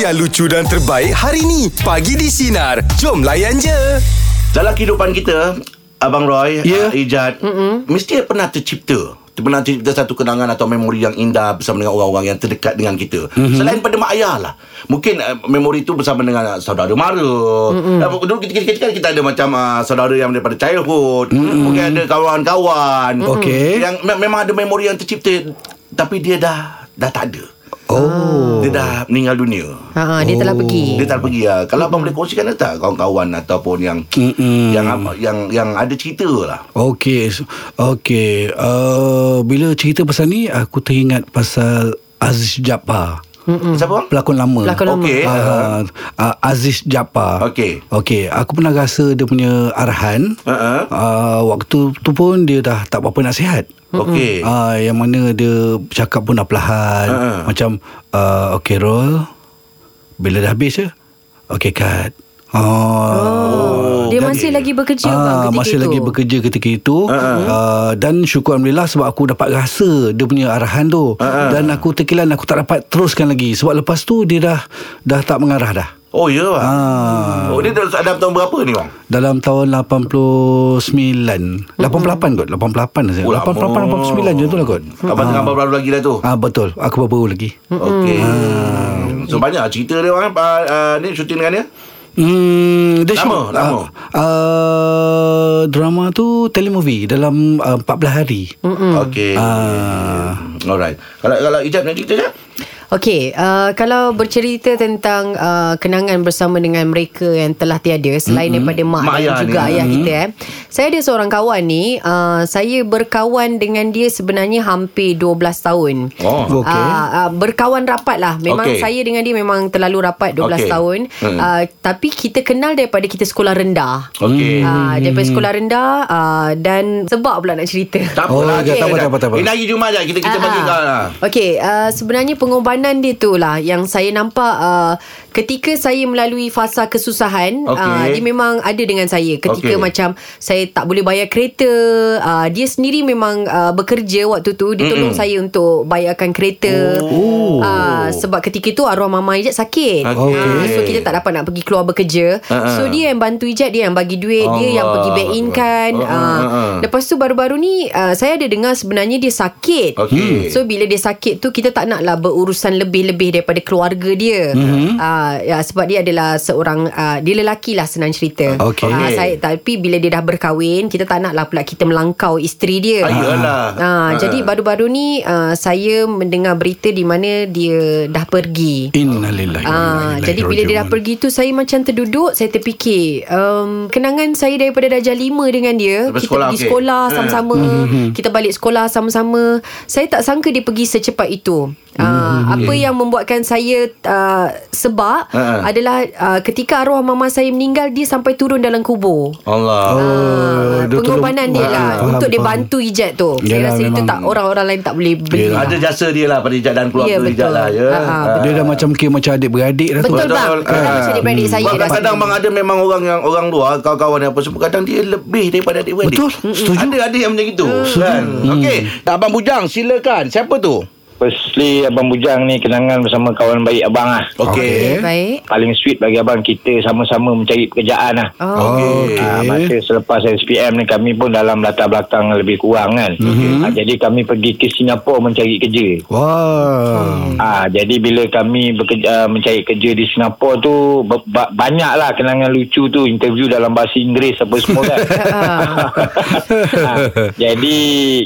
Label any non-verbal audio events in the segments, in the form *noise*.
yang lucu dan terbaik hari ni. Pagi di Sinar. Jom layan je. Dalam kehidupan kita Abang Roy Ya. uh, Ijat Mesti pernah tercipta Pernah tercipta satu kenangan Atau memori yang indah Bersama dengan orang-orang Yang terdekat dengan kita mm-hmm. Selain pada mak ayah lah Mungkin uh, memori tu Bersama dengan uh, saudara mara mm-hmm. uh, Dulu kita, kita, kita, kita ada macam uh, Saudara yang daripada childhood mm-hmm. Mungkin ada kawan-kawan Okey. Yang me- memang ada memori yang tercipta Tapi dia dah Dah tak ada Oh. Dia dah meninggal dunia Ha, dia telah pergi. dia tak pergi lah. Kalau abang boleh kongsikan tak kawan-kawan ataupun yang Mm-mm. yang yang yang ada cerita lah. Okey. Okey. Uh, bila cerita pasal ni aku teringat pasal Aziz Jabbar. Mm. Siapa? Pelakon lama. Pelakon lama. Okey. Uh, uh, Aziz Jabbar. Okey. Okey, aku pernah rasa dia punya arahan. Uh-uh. Uh, waktu tu pun dia dah tak berapa nasihat. Okey. Ah, yang mana dia cakap pun dah perlahan. Ha-ha. Macam uh, okay roll. Bila dah habis je. Okay cut. Oh. Dia Dan- masih lagi bekerja bang Ah, ketika masih itu. lagi bekerja ketika itu uh, dan syukur alhamdulillah sebab aku dapat rasa dia punya arahan tu dan aku terkilan aku tak dapat teruskan lagi sebab lepas tu dia dah dah tak mengarah dah Oh ya bang. Ah. Oh dia dah dalam tahun berapa ni bang? dalam tahun 89 88 kot 88 saja Oh, 88 89 je tu lah kot Abang tengah baru-baru lagi dah tu. Ah betul, aku baru lagi. Okey. So banyak cerita dia bang uh, uh, ni syuting dengan dia. Hmm, dia Lama, shoot, lama. Uh, uh, drama tu telemovie dalam uh, 14 hari. Okey. Ah. Alright. Kalau kalau Ijat nak cerita je? Okey, uh, kalau bercerita tentang uh, kenangan bersama dengan mereka yang telah tiada selain mm-hmm. daripada mak, Mak dan ayah juga ni. ayah kita eh. Saya ada seorang kawan ni, uh, saya berkawan dengan dia sebenarnya hampir 12 tahun. Oh. Okey. Uh, uh, berkawan rapat lah Memang Okey. saya dengan dia Memang terlalu rapat 12 Okey. tahun Hmm. uh, Tapi kita kenal Daripada kita sekolah rendah Okey. uh, Daripada sekolah rendah uh, Dan sebab pula nak cerita Tak Oh, apalah. tak okey. apa, tak apa, tak apa. Ini hari Jumaat kita kita Ah, bagi ah. kau lah. Okey, uh, sebenarnya pengorbanan dia tu lah yang saya nampak uh, ketika saya melalui fasa kesusahan, Okey. uh, dia memang ada dengan saya. Ketika Okey. macam saya tak boleh bayar kereta, uh, dia sendiri memang uh, bekerja waktu tu, dia tolong saya untuk bayarkan kereta. Oh. Uh, sebab ketika tu arwah mama Ijat sakit. Okey. Uh, so kita tak dapat nak pergi keluar bekerja. Ah. So dia yang bantu Ijat, dia yang bagi duit, dia yang Allah. pergi back in kan. Ah, Uh, ah. lepas tu baru-baru ni uh, saya ada dengar sebenarnya dia sakit. Okey. So bila dia sakit tu kita tak naklah berurusan lebih-lebih daripada keluarga dia. Mhm. Mm-hmm. Uh, ya sebab dia adalah seorang uh, dia lelaki lah senang cerita. Okey. Uh, saya tapi bila dia dah berkahwin kita tak naklah pula kita melangkau isteri dia. Ah, iyalah. Uh, Ah. jadi baru-baru ni uh, saya mendengar berita di mana dia dah pergi. Innalillahi. Ah, ilaihi jadi bila dia dah pergi tu saya macam terduduk saya terfikir um, kenangan saya daripada darjah 5 dengan dia Daripada kita sekolah, pergi okey. sekolah Ha. sama-sama kita balik sekolah sama-sama saya tak sangka dia pergi secepat itu Uh, apa yang membuatkan saya uh, sebab Ha. adalah uh, ketika arwah mama saya meninggal dia sampai turun dalam kubur. Allah. Oh, Ah, dia pengorbanan tolong- dia lah Faham, untuk dia faham. bantu ijat tu. saya Yalah, rasa itu memang. tak orang-orang lain tak boleh beli. Yalah. Ada jasa dia lah pada Ijat dan keluarga Ya, Ijat lah ya. Ah, ah, Dia dah macam kira macam adik-beradik dah tu. Betul, bang. Dia dah Ah. macam adik-beradik saya Bang, dah kadang sebenarnya. bang ada memang orang yang orang luar kawan-kawan apa semua kadang dia lebih daripada adik-beradik. Betul, setuju. Ada ada yang macam itu kan. Okey, abang Bujang silakan. Siapa tu? Firstly Abang Bujang ni kenangan bersama kawan baik abang lah. Okey. Baik. Paling sweet bagi abang kita sama-sama mencari pekerjaan lah. Oh. Okey. Ah, masa selepas SPM ni kami pun dalam latar belakang lebih kurang kan. Mhm. Ah, jadi kami pergi ke Singapura mencari kerja. Wah. Ah, jadi bila kami bekerja mencari kerja di Singapura tu ba- ba- banyaklah kenangan lucu tu interview dalam bahasa Inggeris apa semua kan. *laughs* ah, jadi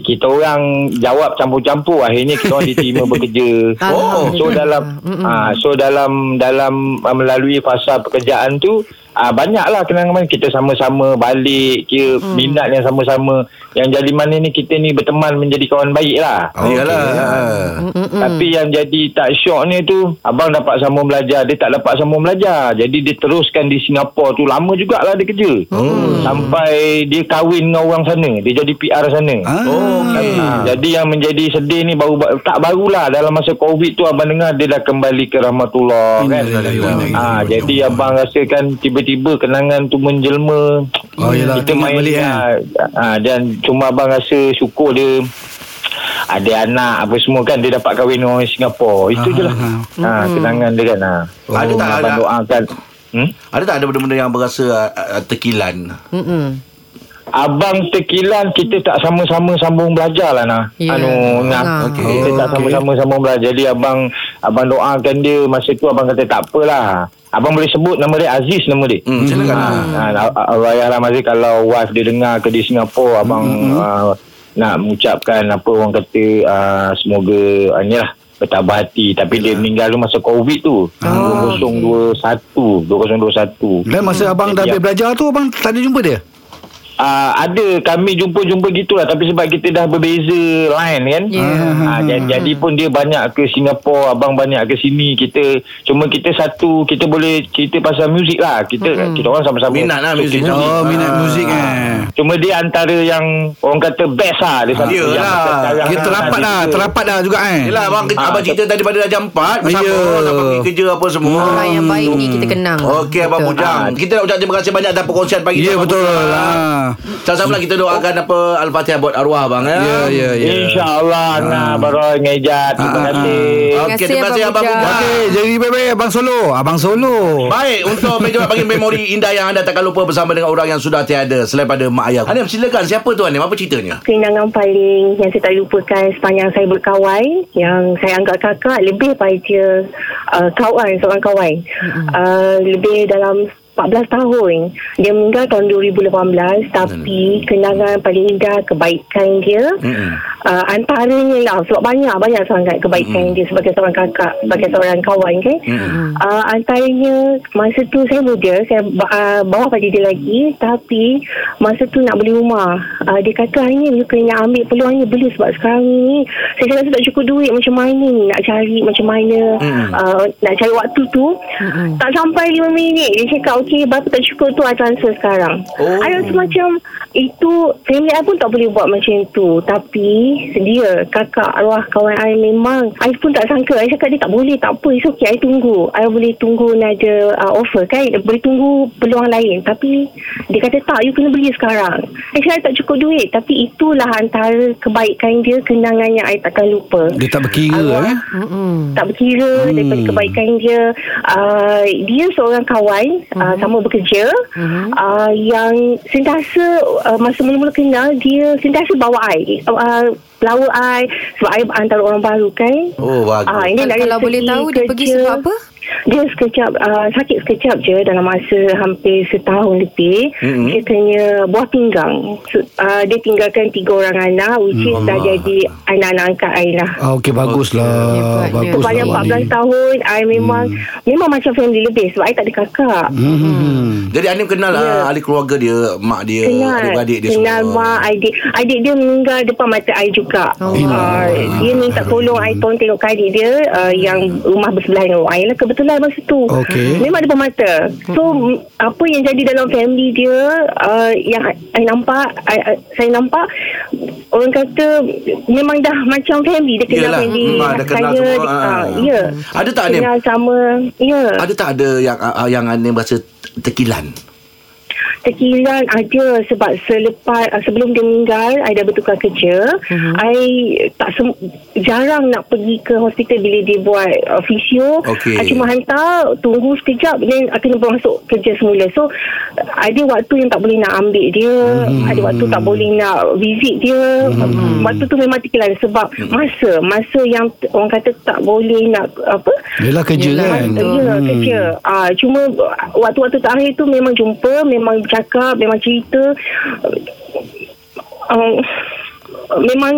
kita orang jawab campur-campur akhirnya kita orang *laughs* diterima bekerja. Oh, so dalam ah, so dalam dalam ah, melalui fasa pekerjaan tu Ah banyaklah kenangan kita sama-sama balik kira hmm. minat yang sama-sama yang jadi mana ni kita ni berteman menjadi kawan baik lah. Oh, Yalah. Mm. Tapi yang jadi tak syok ni tu Abang dapat sambung belajar Dia tak dapat sambung belajar Jadi dia teruskan di Singapura tu Lama jugalah dia kerja Hmm. Sampai dia kahwin dengan orang sana Dia jadi PR sana Ah. Okey. Ha, jadi yang menjadi sedih ni baru tak barulah dalam masa Covid tu abang dengar dia dah kembali ke rahmatullah kan. Ah raji'un. jadi abang rasakan tiba-tiba kenangan tu menjelma. Oh, yelah, kita main balik, kan? ah, dan cuma abang rasa syukur dia ada anak apa semua kan dia dapat kahwin dengan orang Singapura. Itu je lah. Ha, kenangan dia kan. Ha. Oh. Ada tak Abang ada- doakan. Hmm? Ada tak ada benda-benda yang berasa uh, tekilan? Mm-mm. Abang tekilan kita tak sama-sama sambung belajar lah nah. Ya. Anu nah. Ah. Okey. Kita tak Okey. sama-sama sambung belajar. Jadi abang abang doakan dia masa tu abang kata tak apalah. Abang boleh sebut nama dia Aziz nama dia. Hmm, silakan. Ha, ha, Raya Ramazi kalau wife dia dengar ke di Singapura abang uh, nak mengucapkan apa orang kata uh, semoga uh, ni lah bertabah hati. Tapi dia meninggal tu masa Covid tu. 2021 2021 Dan masa abang dah habis belajar tu Abang tak ada jumpa dia uh, ada kami jumpa-jumpa gitulah tapi sebab kita dah berbeza line kan Ya. uh, *laughs* jadi, jadi pun dia banyak ke Singapura abang banyak ke sini kita cuma kita satu kita boleh cerita pasal muzik lah kita Hmm. kita orang sama-sama Minat lah muzik. muzik. Oh minat Ah. muzik eh Cuma dia antara yang orang kata best lah. Dia satu Yelah. yang Dia lah, terrapat dia dah suka. Terrapat dah juga eh Yelah abang, Ah, abang cerita tadi pada dah jam 4 Bersama Ya. Nak pergi kerja apa semua Orang yang baik ni kita kenang. Okey Abang. Bujang Kita nak ucap terima kasih banyak Atas perkongsian pagi Ya Abang betul lah Sama-sama lah kita doakan apa Al-Fatihah buat arwah abang ya. Ya ya ya. InsyaAllah Nah Baroy Ngejat Terima Ah, kasih. Okey terima kasih Abang Okey jadi baik-baik Abang Solo. Abang Solo. Baik untuk meja bagi memori indah yang anda takkan lupa bersama dengan orang yang sudah tiada selain pada mak ayah. Hanim silakan siapa tu Hanim apa ceritanya? kenangan paling yang saya tak lupakan sepanjang saya berkawan yang saya anggap kakak lebih pada uh, kawan seorang kawan. Uh, lebih dalam 14 tahun. Dia meninggal tahun 2018 tapi kenangan paling indah kebaikan dia Mm-mm. uh, antaranya lah sebab banyak banyak sangat kebaikan dia sebagai seorang kakak sebagai seorang kawan kan uh, antaranya masa tu saya muda saya uh, bawah pada dia lagi tapi masa tu nak beli rumah. Uh, dia kata hanya you kena ambil peluang ni beli sebab sekarang ni saya rasa tak cukup duit macam mana ni nak cari macam mana uh, nak cari waktu tu. Tak sampai 5 minit dia cakap okey berapa tak cukup tu I transfer sekarang. Oh. I rasa macam itu family I pun tak boleh buat macam tu. Tapi dia kakak arwah kawan I memang I pun tak sangka. I cakap dia tak boleh tak apa. It's okay I tunggu. I boleh tunggu ada uh, offer kan? Boleh tunggu peluang lain. Tapi dia kata tak you kena beli sekarang. I cakap I tak cukup duit. Tapi itulah antara kebaikan dia kenangan yang I takkan lupa. Dia tak berkira Arwah- eh? Mm-mm. tak berkira hmm. daripada kebaikan dia. Uh, dia seorang kawan. Uh, sama bekerja. Uh, yang sentiasa uh, masa mula-mula kenal dia sentiasa bawa I uh, lawa I sebab I antara orang baru kan? Oh bagus. Ah, ini dari Kalau boleh tahu dia pergi kerja, sebab apa? Dia sekejap uh, sakit sekejap je dalam masa hampir setahun lebih. Mm-mm. Dia kena buah pinggang. So, uh, dia tinggalkan tiga orang anak which is dah jadi anak-anak angkat I lah. Ah, Okey baguslah. Bagus lah awak 14 ni. tahun I memang Memang macam family lebih Sebab I tak ada kakak Hmm. Jadi Hanim kenal Ya. yeah. ahli keluarga dia, mak dia, Kenal adik-adik dia Kenal semua. mak adik Adik dia meninggal Depan mata I juga Oh. uh, Dia minta tolong I tolong tengok adik dia uh, Yang rumah bersebelahan dengan I lah Kebetulan masa tu Okey. Memang depan mata So Apa yang jadi dalam family dia uh, Yang I nampak I, I, Saya nampak Orang kata Memang dah macam family Dia kenal Yelah. family Hmm, dah kenal saya, semua. uh, Ah. Ya Ada tak, Anim? Kenal sama Ya Ada tak ada yang ah, yang Hanim rasa tekilan? Tekilan ada sebab selepas uh, sebelum dia meninggal I dah bertukar kerja uh-huh. I tak sem- jarang nak pergi ke hospital bila dia buat uh, fisio Okey. I cuma hantar tunggu sekejap then I kena masuk kerja semula so ada waktu yang tak boleh nak ambil dia uh-huh. ada waktu tak boleh nak visit dia uh-huh. waktu tu memang tekilan sebab masa masa yang orang kata tak boleh nak apa Yelah kerja Yelah, kan. Ya, hmm. kerja. Ah, cuma waktu-waktu terakhir tu memang jumpa, memang bercakap, memang cerita. Um, memang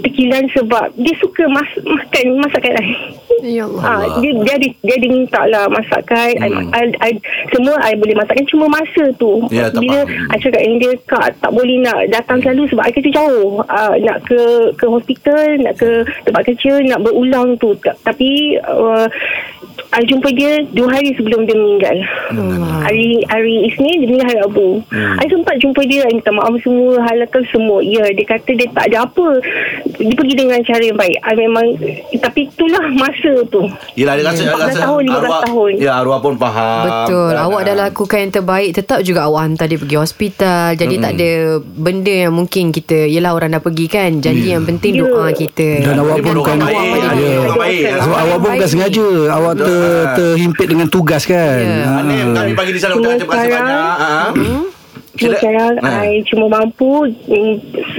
tekilan sebab dia suka mas, makan masakan I. Ya Allah. Ah, dia dia dia, dia, minta lah masakan. Hmm. I, I, I, semua I boleh masakkan cuma masa tu. Ya, bila faham. I cakap dengan dia kak tak boleh nak datang selalu sebab I kerja jauh. Uh, nak ke ke hospital, nak ke tempat kerja, nak berulang tu. Ta- Tapi uh, I jumpa dia dua hari sebelum dia meninggal. Hari hari Isnin dia meninggal hari Rabu. I sempat jumpa dia, I minta maaf semua, halakan semua. Ya, dia kata dia tak ada apa. Dia pergi dengan cara yang baik. I memang tapi itulah masa tu. Yelah dia rasa, 14 rasa tahun, 15 arwah, tahun. Ya arwah pun faham. Betul. Dan, Awak dah ah, lakukan yang terbaik Tetap juga awak hantar dia pergi hospital. Jadi tak ada Benda yang mungkin kita Yelah orang dah pergi kan? Janji yang penting Ya. doa kita. Dan awak dia pun orang bukan baik, Ya. Sebab awak pun bukan sengaja. Awak ter, terhimpit dengan tugas kan? Ya. Ha. Kami pagi di sana Cuma Terima kasih sekarang- banyak Ah. Cuma Sila- sekarang Ah. I cuma mampu mm,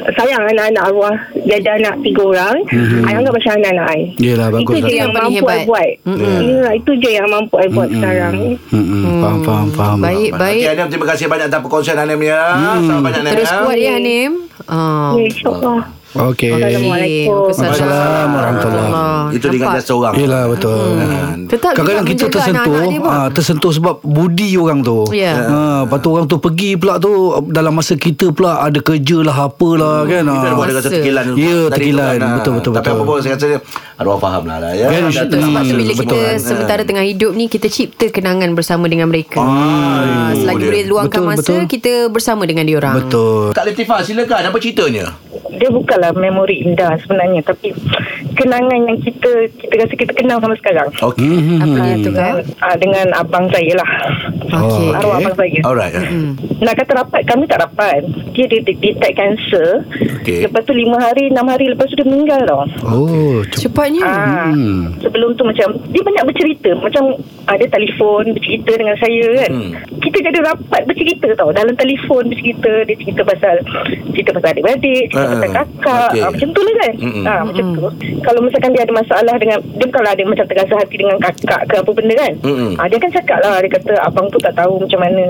Sayang anak-anak arwah Dia ada anak tiga orang I anggap macam anak-anak I Yelah, bagus Itu lah. je yang mampu I hebat. buat Mm-mm. Ya, Itu je yang mampu I buat sekarang Mm-mm. Faham faham faham Baik baik Okey Anim terima kasih banyak Atas perkongsian Anim ya Selamat banyak Anim Terus ya. kuat ya Hanim Ah. Ya insyaAllah Okey. Assalamualaikum. Waalaikumsalam warahmatullahi. Itu dia kata seorang Yelah betul. Tetap Kadang-kadang kita tersentuh. ha, Tersentuh sebab Budi orang tu. Ya. ha, Lepas tu orang tu pergi pula tu Dalam masa kita pula Ada kerja lah Apalah kan? Kita ada buat dengan tekilan Ya, tekilan. ah. Betul, betul, Tapi apa pun saya rasa Arwah faham lah lah ya. Kan, betul, tak- Sebab tu Hmm, bila betul. kita sementara tengah hidup ni kita cipta kenangan bersama dengan mereka. Ah, Ah, selagi boleh luangkan Betul, masa betul. kita bersama dengan diorang. Betul. Kak Latifah silakan. Apa ceritanya? Dia bukanlah memori indah sebenarnya tapi kenangan yang kita kita rasa kita kenal sampai sekarang. Okey. Hmm, Apa dia tu kan? uh, dengan abang saya lah. Okey. Oh, arwah abang saya. Alright nak kata rapat kami tak rapat. Dia detect, detect cancer. Okey. lepas tu lima hari enam hari lepas tu dia meninggal tau. Oh cepat Cepatnya. Ah, Hmm. Sebelum tu macam Dia banyak bercerita. Macam ada telefon Bercerita dengan saya kan. Hmm. Kita jadi rapat bercerita tau. Dalam telefon bercerita Dia cerita pasal Cerita pasal adik-beradik Cerita Ah, pasal kakak. okey. ah, Macam tu lah kan. Mm-mm. ah, Macam tu. Kalau misalkan dia ada masalah dengan Dia bukanlah ada macam terasa hati Dengan kakak ke apa benda kan. Mm-mm. ah, Dia kan cakap lah. Dia kata abang tu tak tahu macam mana.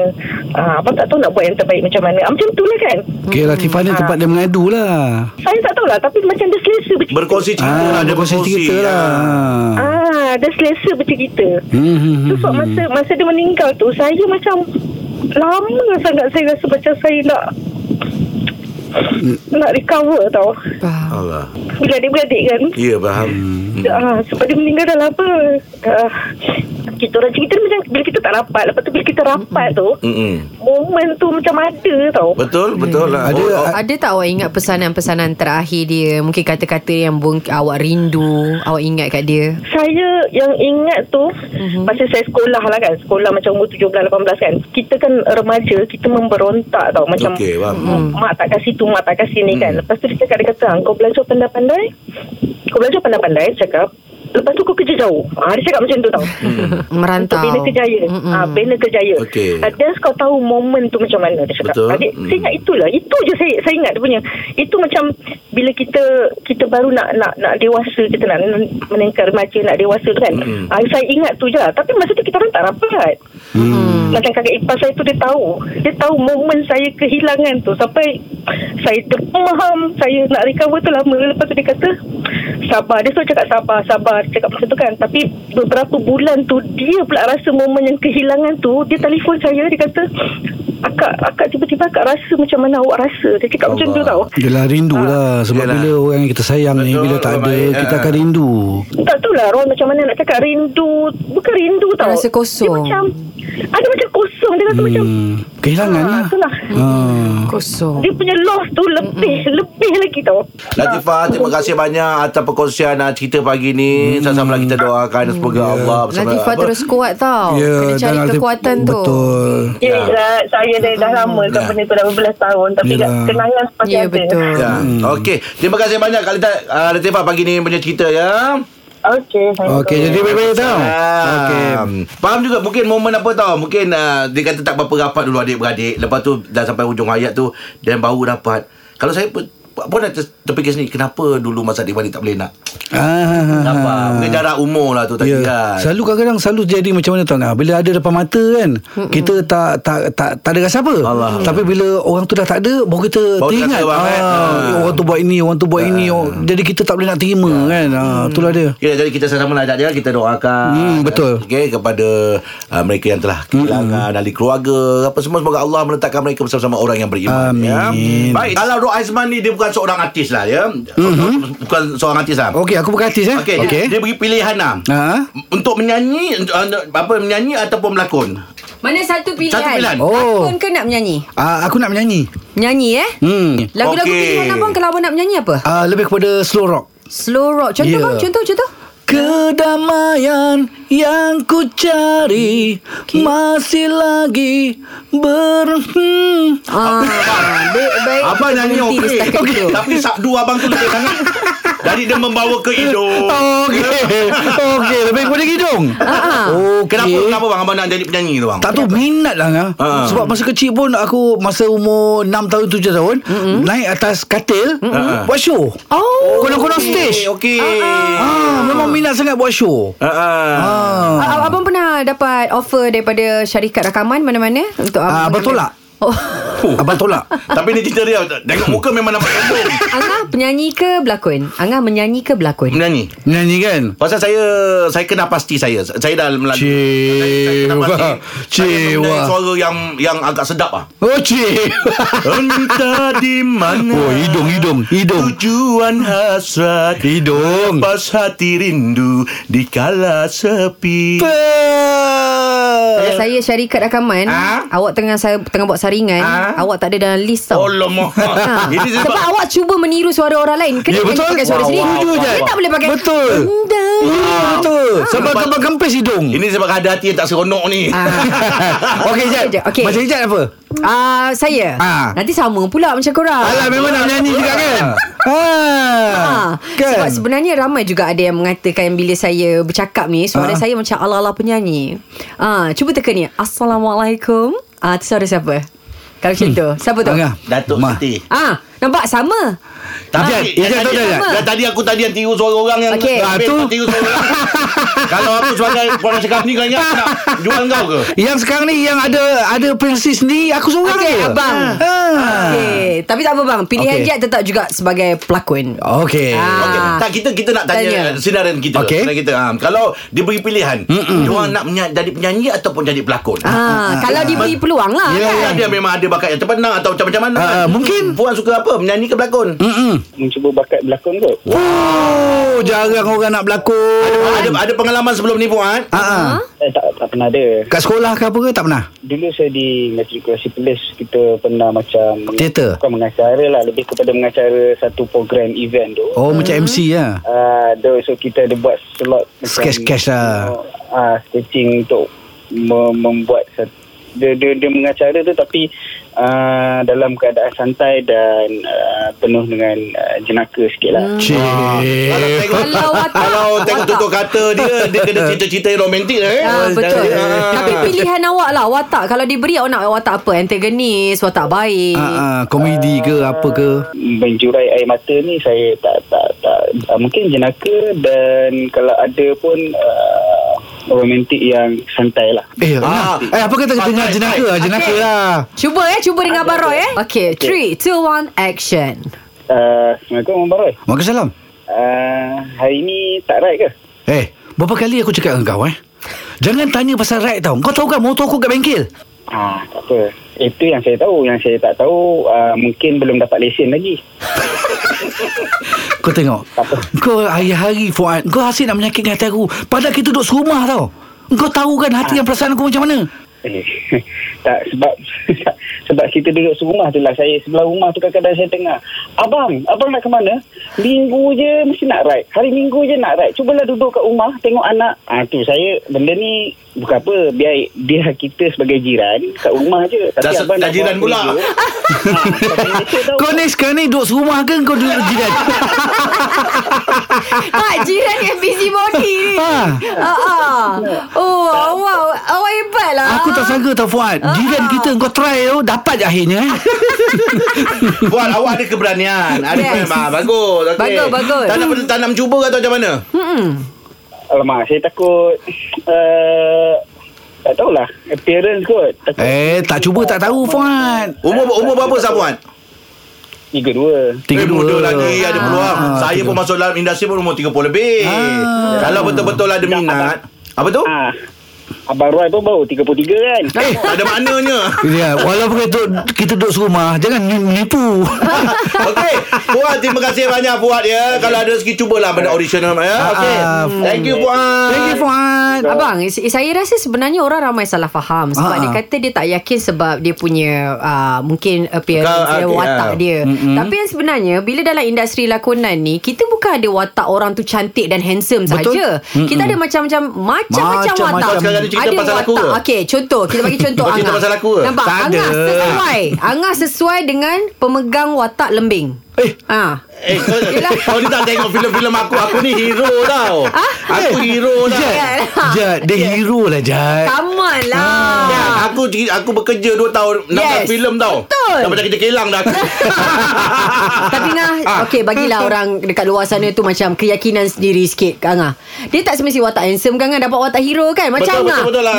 Ah, Abang tak tahu nak buat yang terbaik macam mana. Ah, Macam tu lah kan. Okay Latifah ni tempat dia mengadu lah. Saya tak tahu lah Tapi macam dia selesa bercerita. Berkongsi cerita Ah, lah, dia berkongsi cerita ya. lah Ah, dia selesa bercerita Hmm, hmm, Tu hmm, sebab masa masa dia meninggal tu saya macam lama sangat saya rasa macam saya nak nak recover tau. Faham. Allah Bila adik-beradik kan. Ya faham Ah, sebab dia meninggal dah lama. Ah, kita orang cerita macam bila kita tak rapat. Lepas tu bila kita rapat tu, Mm-mm. momen tu macam ada tau. Betul Betul lah Ada- Oh, oh, Ada tak awak ingat pesanan-pesanan terakhir dia? Mungkin kata-kata yang bung, awak rindu, awak ingat kat dia. Saya yang ingat tu mm-hmm. Masa saya sekolah lah kan Sekolah macam umur 17-18 kan Kita kan remaja Kita memberontak tau Macam Okey, faham. mm, Mak tak kasih tu Mak tak kasih ni kan Hmm. Lepas tu dia cakap Dia kata "Ah, Kau belajar pandai-pandai Kau belajar pandai-pandai cakap Lepas tu kau kerja jauh ha, Dia cakap macam tu tau Untuk Merantau. bina kerjaya Mm-mm. ha, Bina kerjaya Okey. Ah, Dan kau tahu momen tu macam mana Dia cakap Betul. Adik. Saya ingat itulah Itu je saya saya ingat dia punya Itu macam Bila kita Kita baru nak nak nak dewasa Kita nak meningkat remaja Nak dewasa tu kan Mm-mm. ah, Saya ingat tu je lah. Tapi masa tu kita orang tak rapat Hmm. Macam kakak ipar saya tu Dia tahu Dia tahu momen saya kehilangan tu Sampai Saya terpaham Saya nak recover tu lama. Lepas tu dia kata Sabar. Dia selalu cakap sabar Sabar. Dia cakap macam tu kan. Tapi beberapa bulan tu Dia pula rasa momen yang kehilangan tu. Dia telefon saya Dia kata Akak Akak tiba-tiba akak rasa Macam mana awak rasa? Dia cakap macam tu Allah. tau. Yelah rindu lah. Sebab Yelah. bila orang yang kita sayang ni Bila tak orang ada baik, Kita ah. akan rindu. Tak tahu lah Ron macam mana nak cakap rindu. Bukan rindu tau. Rasa kosong. Dia macam Ada macam kosong Dia rasa macam hmm. Kehilangan Ah, lah itulah. Ah. Kosong. Dia punya loss tu lebih Lebih lagi tau Latifah terima kasih banyak Atas perkongsian ah, Cerita pagi ni Sama-sama lah kita doakan Semoga Allah bersama- Latifah apa? terus kuat tau. Ya, Kena cari dan Latif- kekuatan tu. Betul Ya, yeah. saya dah, dah lama yeah. benda tu dah beberapa tahun Tapi yeah. kenangan seperti Ya ada betul. Ya. Okey. Terima kasih banyak Kak Latifah, uh, Latifah pagi ni punya cerita ya. Okey Okey jadi baik-baik tau. Okey. Um, Faham juga mungkin momen apa tau? Mungkin uh, dia kata tak berapa rapat dulu adik-beradik. Lepas tu dah sampai hujung hayat tu Dan baru dapat Kalau saya pun ter- terfikir sendiri Kenapa dulu masa adik-beradik tak boleh nak Ah, Nampak Mungkin jarak umur lah tu tadi Ya. kan Selalu kadang-kadang selalu jadi macam mana tau nah. Bila ada depan mata kan Kita tak tak tak tak ada rasa apa Allah. Tapi bila orang tu dah tak ada Baru kita Baru teringat ah, Ah. Orang tu buat ini Orang tu buat ini oh, Jadi kita tak boleh nak terima kan ah, Itulah dia Ya, jadi kita sama-sama lah ajak dia Kita doakan Hmm, betul. okay, Kepada uh, mereka yang telah kehilangan Ahli keluarga Apa semua Semoga Allah meletakkan mereka bersama-sama orang yang beriman Amin. ya. Baik Kalau doa Aizman ni Dia bukan bukan seorang artis lah ya. Mm-hmm. Bukan seorang artis lah. Okey, aku bukan artis eh. Okey, okay. dia, dia beri pilihan lah. Ha? Untuk menyanyi untuk, uh, apa menyanyi ataupun berlakon. Mana satu pilihan? Satu pilihan. Oh. Lakon ke nak menyanyi? Ah, aku nak menyanyi. Menyanyi eh? Hmm. Lagu-lagu Okey. pilihan abang kalau abang nak menyanyi apa? Ah, lebih kepada slow rock. Slow rock. Contoh Yeah. bang, contoh, contoh. Kedamaian yang ku cari masih lagi ber hmm. Ah, baik, baik. Abang nyanyi okey. Okay. Tapi sabdu abang tu lebih sangat. *laughs* Jadi dia membawa ke hidung. Okey. Okey, lebih kepada hidung. Ah, Okey. Kenapa kenapa bang abang nak jadi penyanyi tu bang? Tak tahu minat lah? Ha. Sebab masa kecil pun Aku masa umur 6 tahun 7 tahun mm-hmm. Naik atas katil mm-hmm. Buat show Oh. Konon-konon stage Okey. ah, Memang minat sangat buat show Ah, ah. Abang pernah dapat offer daripada syarikat rakaman mana-mana untuk Ah, abang Oh. Abang tolak. Tapi ni cerita dia. Tengok *coughs* muka memang nampak sombong. Angah penyanyi ke berlakon? Angah menyanyi ke berlakon? Menyanyi. Nyanyi kan? Pasal saya Saya kenal pasti saya. Saya dah melalui Cewa. Saya Cewa. mempunyai suara yang Yang agak sedap lah Oh cik *laughs* Entah di mana Oh hidung hidung Hidung. Tujuan hasrat Hidung. Pas hati rindu Dikala sepi. Kalau saya syarikat rakaman, Ah? awak tengah saya tengah buat saringan, Ah? awak tak ada dalam list tau. Oh lama Ha. *laughs* Ini Sebab sebab awak cuba meniru suara orang lain Kena Ya, nyanyi betul. pakai suara Wah, sendiri wah, wah, Dia wah. tak boleh pakai Betul. Endang. Ah, Betul Sebab Sebab- kembang kempis hidung Ini sebab ada hati yang tak seronok ni Ah. *laughs* Okey Sekejap, okey. Macam Jad apa Ah, Saya Ah. Nanti sama pula macam korang Alah memang nak nyanyi juga kan *laughs* Ah, ah, Sebab Kan sebenarnya ramai juga ada yang mengatakan bila saya bercakap ni suara Ah. saya macam ala-ala penyanyi. Ah, cuba teka ni. Assalamualaikum. Ah, tu suara siapa? Kalau macam tu. Siapa tu? Angah Datuk Ma. Siti Ah, nampak sama. Tapi yang, Jad, tadi, Jad. yang tadi aku tadi yang tiru suara orang yang Okey. Ah, habis tu. tiru suara orang. *laughs* Kalau aku sebagai puan cakap ni kau ingat aku nak jual kau ke? Yang sekarang ni Yang ada Ada pensi sendiri Aku seorang Okey, je abang. ah. Okey, tapi tak apa bang. Pilihan Okey. Jad tetap juga sebagai pelakon. Okey Ah. Okey, tak kita kita nak tanya, Tanya. sinaran kita. Okey. Sinaran kita. Ha, kalau diberi pilihan, dia orang nak menya- jadi penyanyi ataupun jadi pelakon. Ah, kalau diberi peluang lah Ya, kan. Dia memang ada bakat yang terpendam atau macam-macam mana Ah, kan? mungkin. Puan suka apa? Menyanyi ke pelakon? Mm-mm. Mencuba bakat berlakon kot. Oh Jarang orang nak berlakon Ada ada pengalaman sebelum ni Puan? ah, ah. Eh, tak, tak pernah ada. Kat sekolah ke apa ke Tak pernah Dulu saya di matrikulasi polis kita pernah macam Teater? Bukan mengacara lah lebih kepada mengacara satu program event tu. Oh macam MC lah Uh, so kita ada buat slot Sketch-sketch lah. uh, sketching untuk me- membuat satu, dia, dia, dia mengacara tu tapi uh, dalam keadaan santai dan uh, penuh dengan uh, jenaka sikit lah. Cik Kalau tengok Kalau watak- Kalau tengok tutur kata dia Dia kena cerita-cerita yang romantik lah eh Ah, betul. Ah. Tapi pilihan awak lah watak. Kalau diberi awak nak watak apa? Antagonis, watak baik. ah, ah, Komedi ke apa ke menjurai air mata ni saya tak tak tak uh, mungkin jenaka dan kalau ada pun uh, romantik yang santai lah. Eh, Ah. ah. eh apa kata dengan Baik, jenaka baik. lah Jenaka Okey. lah Cuba eh, cuba dengan Abang Roy eh. Okay, 3, 2, 1, action. Uh, Assalamualaikum Abang Roy. Waalaikumsalam Uh, hari ni tak right ke? Eh Berapa kali aku cakap dengan kau eh Jangan tanya pasal ride tau Kau tahu kan motor aku kat bengkel Ah, tak apa. Itu yang saya tahu. Yang saya tak tahu uh, mungkin belum dapat lesen lagi. *laughs* Kau tengok. Kau hari-hari Fuad. Kau asyik nak menyakitkan hati aku. Padahal kita duduk serumah tau. Kau tahu kan hati dan perasaan aku macam mana? Eh, *laughs* tak sebab *laughs* sebab kita duduk serumah tu lah. Saya sebelah rumah tu kadang-kadang saya tengah abang abang nak ke mana? Minggu je mesti nak ride. Hari minggu je nak ride. Cubalah duduk kat rumah tengok anak. Ah tu saya benda ni bukan apa biar biar kita sebagai jiran kat rumah je Dah se- abang dah jiran pula. tahu. *laughs* Kau ni sekarang ni duduk serumah ke Kau duduk jiran *laughs* Tak, jiran yang busy body ni. Ha. Ah, ah. Oh, awak, awak hebat lah. Aku tak sangka tau Fuad Jiran kita kau try tu Dapat je akhirnya eh *laughs* Puan awak ada keberanian Ada Yes. ah, Bagus okay. Bagus, bagus. Tak nak, tak nak mencuba ke atau macam mana alamak saya takut uh, tak tahulah appearance kot takut Eh tak cuba tak tahu Fuad Umur umur berapa sah Puan? tiga dua Tiga eh, dua muda lagi ada peluang. Ah, Saya tiga. pun masuk dalam industri pun umur 30 lebih. Ah. Kalau betul-betul ada minat. Apa tu? ah Abang Roy pun baru 33 kan. *laughs* Eh, tak ada maknanya. Ya, walaupun kita duduk, kita duduk serumah, jangan menipu. *laughs* Okey, Fuad terima kasih banyak Fuad ya. Kalau ada rezeki cubalah pada audition ya. Okey. Ah, Thank you Fuad. Thank you, Fuad. Abang, saya rasa sebenarnya orang ramai salah faham sebab Ah. dia kata dia tak yakin sebab dia punya uh, mungkin appearance Kau- dia, okey, watak ah. dia. Tapi yang sebenarnya bila dalam industri lakonan ni, kita bukan ada watak orang tu cantik dan handsome saja. Kita ada macam-macam macam-macam Macam-macam. watak. Ni cerita ada pasal aku ke? Okey, contoh, kita bagi contoh Kau cerita Angah. pasal aku ke? Nampak? Tak ada. Angah sesuai. Angah sesuai dengan pemegang watak lembing. Eh. Ah. Eh, kau, *laughs* kau ni tak tengok filem-filem aku. Aku ni hero tau. Aku hero tau. Jad, Jad, dia *laughs* hero lah, Jad. Come on lah. Ya, aku aku bekerja 2 tahun 16 Yes. filem tau. Betul. Dah macam kita kelang dah aku. *laughs* Tapi Ngah Ah. Okay bagilah orang Dekat luar sana tu Macam keyakinan sendiri sikit Kak Ngah Dia tak semesti watak handsome kan Ngah Dapat watak hero kan Macam Betul, Ngah betul, betul lah.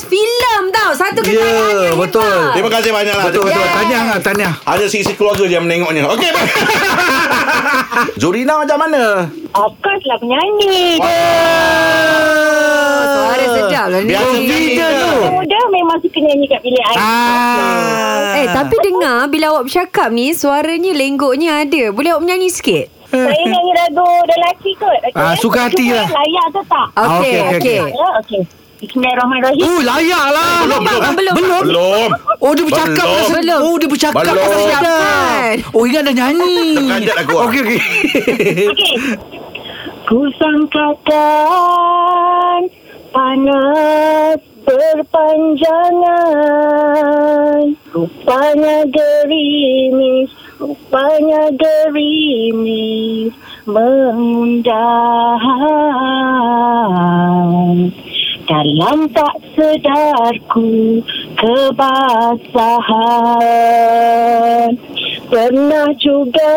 16 filem tau Satu Ya, kekayaan yang betul. hebat. Terima kasih banyak lah. Betul, betul. Yes. Tanya, Angah, tanya. Ada sisi keluarga yang menengoknya. Okey. *laughs* Zurina macam mana? Of course lah penyanyi. Oh, Suara sedap lah ni Biasa video tu. Muda memang suka nyanyi kat bilik air. Ah. Eh tapi dengar Bila awak bercakap ni Suaranya lenggoknya ada Boleh awak menyanyi sikit Saya nyanyi lagu lelaki kot. Okay? Ah, suka hati lah. Layak ke tak? Ah, Okey okey, okey, okey Ya, okey. Bismillahirrahmanirrahim. Oh, layak lah. Belum, belum. Ah, Belum. Belum. Oh, dia bercakap. Belum. pasal- Belum. Oh, dia bercakap. Belum. pasal. Siapkan. Oh, ingat dah nyanyi. Terkajat aku, ah. Okey, okey. Okey. Ku sangkakan panas berpanjangan Rupanya gerimis, rupanya gerimis mengundang dalam tak sedarku kebasahan Pernah juga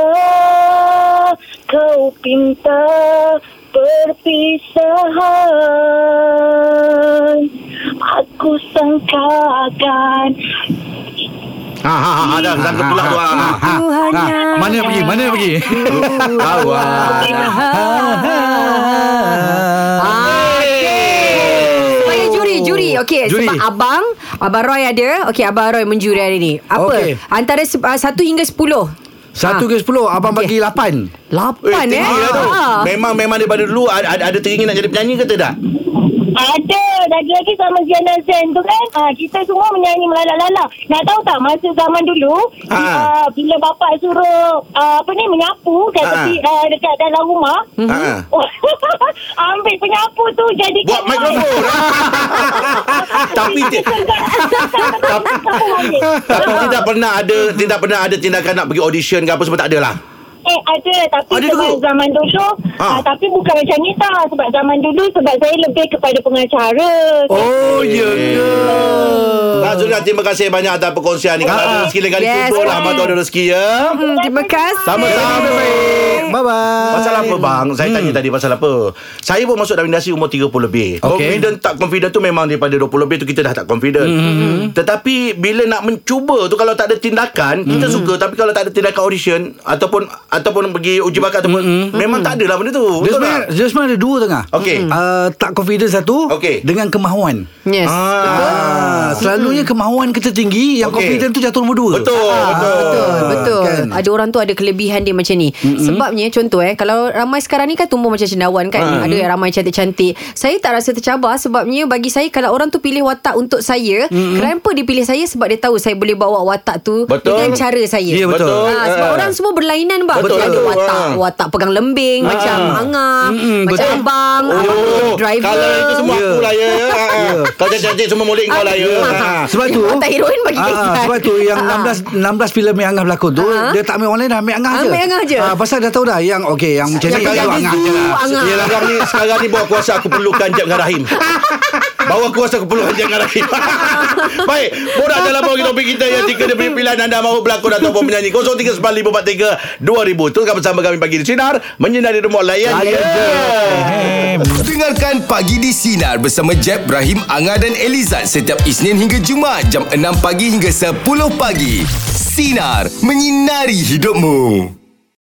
kau pinta perpisahan Aku sangkakan Ha ha ha, ha dah sangkut pula tu. Ha. Ah, mana pergi? Mana pergi? *laughs* Kawan. Sebagai Okey Juri. Sebab abang Abang Roy ada Okey Abang Roy menjuri hari ni Apa Okey. Antara se- uh, 1 hingga 10 Satu ke sepuluh Abang bagi lapan Lapan eh, tinggi lah tu. Ah. Memang memang daripada dulu ada, ada, ada teringin nak jadi penyanyi ke tidak? Ada Lagi-lagi sama Ziana Zen tu kan ha, Kita semua menyanyi melalak-lalak Nak tahu tak Masa zaman dulu Ha. uh, Bila bapak suruh uh, Apa ni Menyapu Kat Ha. tepi, uh, Dekat dalam rumah Ha. *laughs* Ambil penyapu tu Jadi Buat mikrofon. *laughs* Tapi *laughs* tapi tidak pernah ada tidak pernah ada tindakan nak pergi audition ke apa semua tak ada lah. Eh ada Tapi Ada sebab dulu? zaman dulu Ha. ah. Tapi bukan macam ni tau Sebab zaman dulu Sebab saya lebih kepada pengacara Oh ya ke Nah, Zura, terima kasih banyak atas perkongsian ni. Kalau ada rezeki lain kali Yes, lah. Abang tu ada rezeki ya. Hmm, Terima kasih Sama-sama. Bye bye Pasal apa bang? Saya tanya tadi pasal apa? Saya pun masuk dalam industri umur 30 lebih. Okey. Confident tak confident tu memang daripada 20 lebih tu kita dah tak confident. Tetapi bila nak mencuba tu kalau tak ada tindakan, kita suka tapi kalau tak ada tindakan audition ataupun ataupun pergi uji bakat ataupun memang tak ada lah benda tu. Dia Betul sebenarnya, tak? dia sebenarnya ada dua tengah Okey. uh, Tak confident satu Okey. Dengan kemahuan Yes Ah, selalunya kemahuan kita tinggi, yang Okey. confident tu jatuh nombor dua. Betul, betul. Betul, betul. kan? Ada orang tu ada kelebihan dia macam ni. Mm-hmm. Sebabnya contoh eh kalau ramai sekarang ni kan tumbuh macam cendawan kan. Ha. Ada yang ramai cantik-cantik. Saya tak rasa tercabar sebabnya bagi saya kalau orang tu pilih watak untuk saya, mm-hmm. kenapa dia pilih saya sebab dia tahu saya boleh bawa watak tu Betul. dengan cara saya. Ya, betul. Ha, sebab Ha. orang semua berlainan bang. Betul. Ada watak Ha. watak pegang lembing macam Angah, Mm-mm, macam betul. abang, abang Oh, driver. kalau itu semua Ya. aku lah ya. Ha, *laughs* ha. Kalau cantik semua molek kau lah ya. Ha. Sebab tu Watak heroin bagi Ah. Sebab tu yang Ah, ah. 16 16 filem yang Angah berlakon tu Ah. Dia tak ambil orang lain dah Ambil Angah je Ambil Angah je. Ah, Pasal dah tahu dah Yang okey Yang macam ni tu Angah je lah. Yelah sekarang ni Sekarang ni Bawa kuasa aku perlukan Jeb dengan Rahim Bawa kuasa aku perlukan Jeb dengan Rahim *laughs* Baik Borak dalam bawah topik kita Yang jika dia pilihan Anda mahu berlakon Ataupun menyanyi 0395432000 Teruskan bersama kami Pagi di Sinar Menyinari remote layan Layan je. Dengarkan Pagi di Sinar bersama Jeb, Ibrahim, Anga dan Elizad setiap Isnin hingga Jumaat jam 6 pagi hingga 10 pagi. Sinar. Menyinari hidupmu.